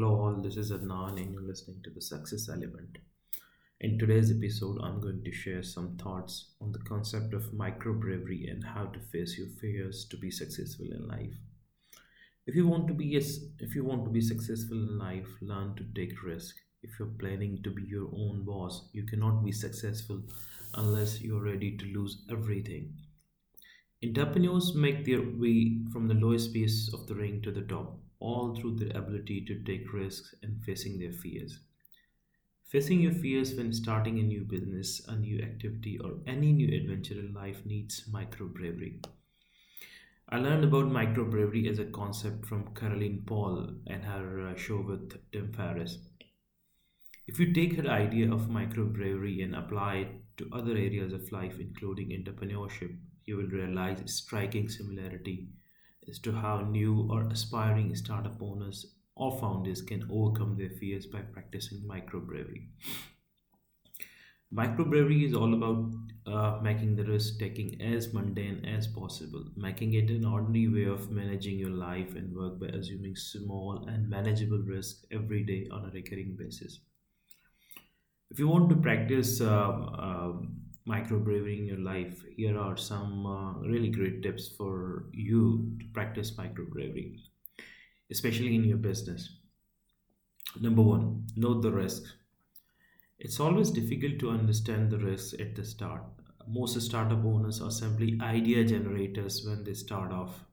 Hello, all. This is Adnan, and you're listening to the Success Element. In today's episode, I'm going to share some thoughts on the concept of micro bravery and how to face your fears to be successful in life. If you want to be yes, if you want to be successful in life, learn to take risk. If you're planning to be your own boss, you cannot be successful unless you're ready to lose everything. Entrepreneurs make their way from the lowest piece of the ring to the top, all through their ability to take risks and facing their fears. Facing your fears when starting a new business, a new activity, or any new adventure in life needs micro bravery. I learned about micro bravery as a concept from Caroline Paul and her uh, show with Tim Ferriss. If you take her idea of micro bravery and apply it to other areas of life, including entrepreneurship, you will realize a striking similarity as to how new or aspiring startup owners or founders can overcome their fears by practicing micro bravery. Micro bravery is all about uh, making the risk taking as mundane as possible, making it an ordinary way of managing your life and work by assuming small and manageable risks every day on a recurring basis. If you want to practice um, um, micro bravery in your life, here are some uh, really great tips for you to practice micro bravery, especially in your business. Number one, note the risk. It's always difficult to understand the risks at the start. Most startup owners are simply idea generators when they start off.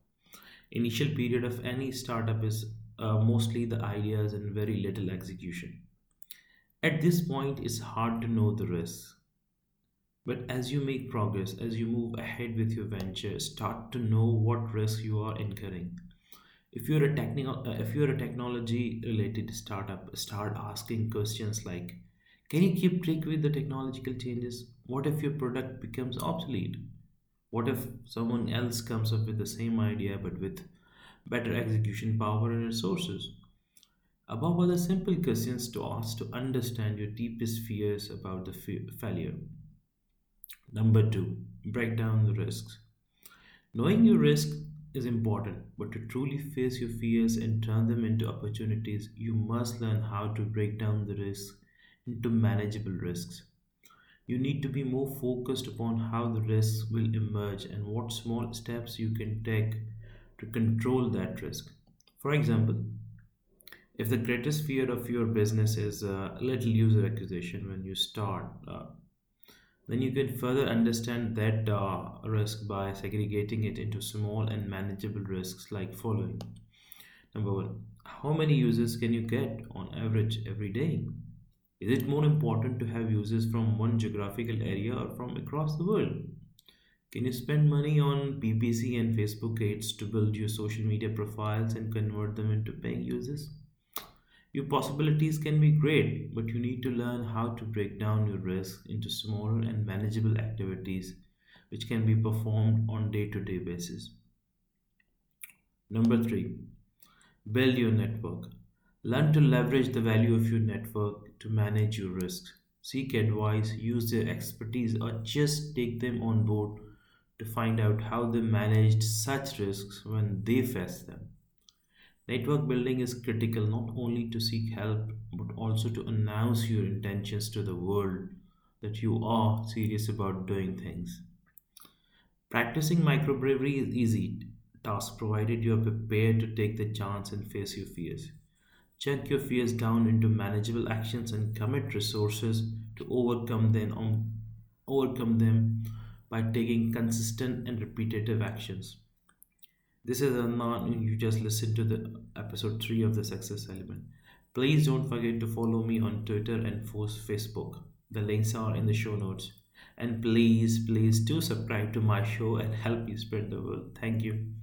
Initial period of any startup is uh, mostly the ideas and very little execution. At this point, it's hard to know the risks. But as you make progress, as you move ahead with your venture, start to know what risks you are incurring. If you're a technical, uh, if you're a technology related startup, start asking questions like, can you keep track with the technological changes? What if your product becomes obsolete? What if someone else comes up with the same idea but with better execution power and resources? Above all, the simple questions to ask to understand your deepest fears about the fa- failure. Number two, break down the risks. Knowing your risk is important, but to truly face your fears and turn them into opportunities, you must learn how to break down the risks into manageable risks. You need to be more focused upon how the risks will emerge and what small steps you can take to control that risk. For example, if the greatest fear of your business is uh, little user acquisition when you start, uh, then you can further understand that uh, risk by segregating it into small and manageable risks like following. Number one, how many users can you get on average every day? Is it more important to have users from one geographical area or from across the world? Can you spend money on PPC and Facebook ads to build your social media profiles and convert them into paying users? Your possibilities can be great, but you need to learn how to break down your risk into smaller and manageable activities which can be performed on day-to-day basis. Number 3, build your network. Learn to leverage the value of your network to manage your risks. Seek advice, use their expertise, or just take them on board to find out how they managed such risks when they faced them. Network building is critical not only to seek help but also to announce your intentions to the world that you are serious about doing things. Practicing micro bravery is easy task provided you are prepared to take the chance and face your fears. Chunk your fears down into manageable actions and commit resources to overcome them on overcome them by taking consistent and repetitive actions. This is Anand. You just listened to the episode 3 of the Success Element. Please don't forget to follow me on Twitter and Facebook. The links are in the show notes. And please, please do subscribe to my show and help me spread the word. Thank you.